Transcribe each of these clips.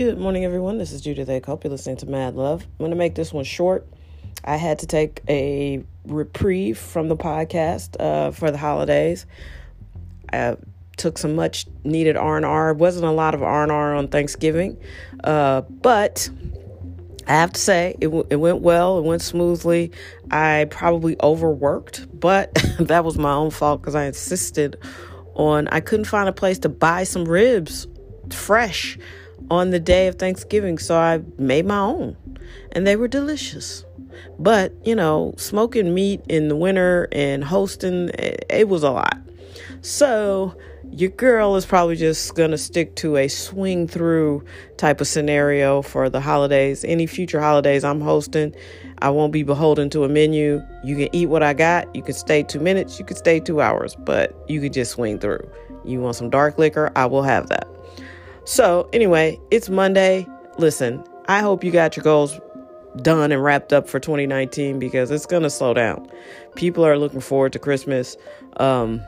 Good morning, everyone. This is Judith A. Cope. You're listening to Mad Love. I'm going to make this one short. I had to take a reprieve from the podcast uh, for the holidays. I took some much needed R&R. It wasn't a lot of R&R on Thanksgiving, uh, but I have to say it, w- it went well. It went smoothly. I probably overworked, but that was my own fault because I insisted on. I couldn't find a place to buy some ribs fresh on the day of Thanksgiving, so I made my own, and they were delicious. But you know, smoking meat in the winter and hosting, it, it was a lot. So your girl is probably just going to stick to a swing through type of scenario for the holidays. Any future holidays I'm hosting, I won't be beholden to a menu. You can eat what I got. You can stay two minutes. You can stay two hours, but you can just swing through. You want some dark liquor? I will have that. So, anyway, it's Monday. Listen, I hope you got your goals done and wrapped up for 2019 because it's going to slow down. People are looking forward to Christmas. Um,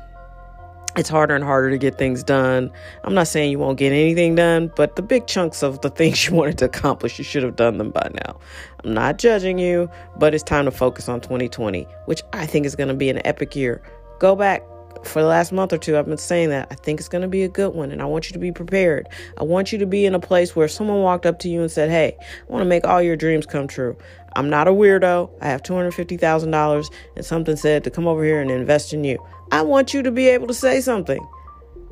it's harder and harder to get things done. I'm not saying you won't get anything done, but the big chunks of the things you wanted to accomplish, you should have done them by now. I'm not judging you, but it's time to focus on 2020, which I think is going to be an epic year. Go back, for the last month or two, I've been saying that I think it's going to be a good one, and I want you to be prepared. I want you to be in a place where someone walked up to you and said, Hey, I want to make all your dreams come true. I'm not a weirdo. I have $250,000, and something said to come over here and invest in you. I want you to be able to say something.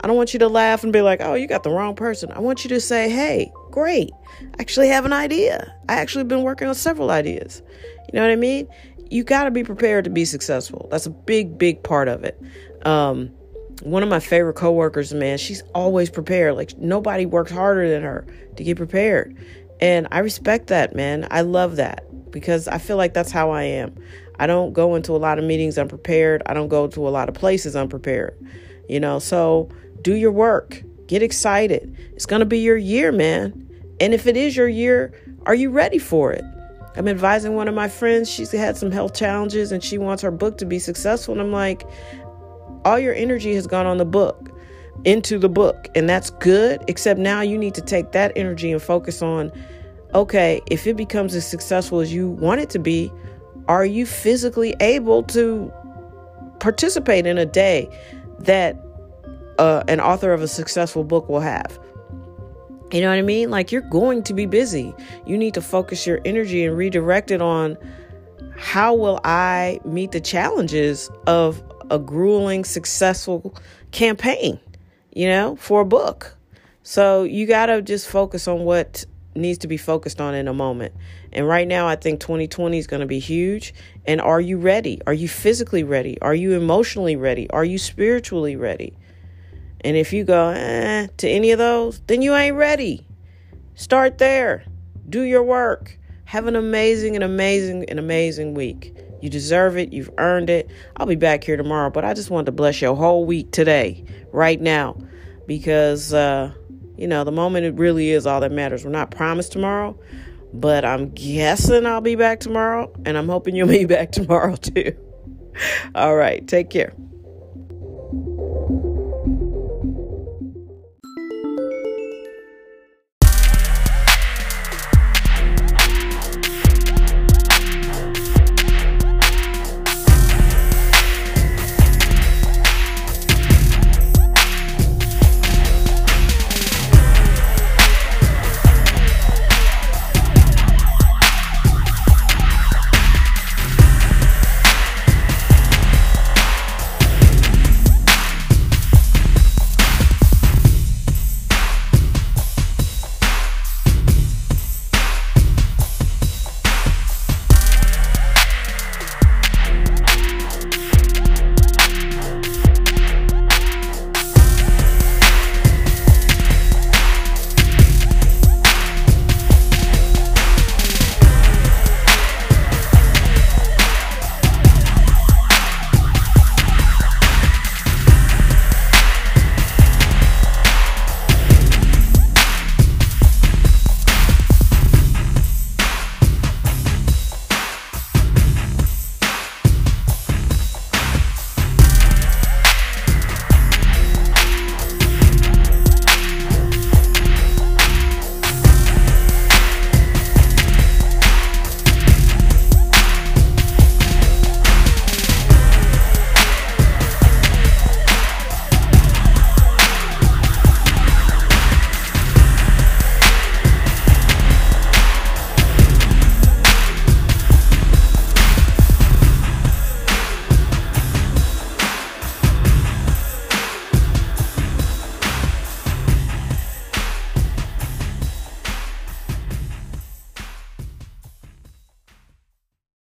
I don't want you to laugh and be like, oh, you got the wrong person. I want you to say, hey, great. I actually have an idea. I actually been working on several ideas. You know what I mean? You got to be prepared to be successful. That's a big, big part of it. Um, one of my favorite coworkers, man, she's always prepared. Like nobody works harder than her to get prepared. And I respect that, man. I love that because I feel like that's how I am. I don't go into a lot of meetings unprepared. I don't go to a lot of places unprepared. You know, so do your work. Get excited. It's going to be your year, man. And if it is your year, are you ready for it? I'm advising one of my friends. She's had some health challenges and she wants her book to be successful. And I'm like, all your energy has gone on the book, into the book, and that's good. Except now you need to take that energy and focus on okay, if it becomes as successful as you want it to be, are you physically able to participate in a day that uh, an author of a successful book will have? You know what I mean? Like you're going to be busy. You need to focus your energy and redirect it on how will I meet the challenges of a grueling, successful campaign, you know, for a book. So you got to just focus on what needs to be focused on in a moment. And right now, I think 2020 is going to be huge. And are you ready? Are you physically ready? Are you emotionally ready? Are you spiritually ready? And if you go eh, to any of those, then you ain't ready. Start there. Do your work. Have an amazing and amazing and amazing week. You deserve it. You've earned it. I'll be back here tomorrow, but I just wanted to bless your whole week today, right now, because, uh, you know, the moment it really is all that matters. We're not promised tomorrow, but I'm guessing I'll be back tomorrow, and I'm hoping you'll be back tomorrow too. all right. Take care.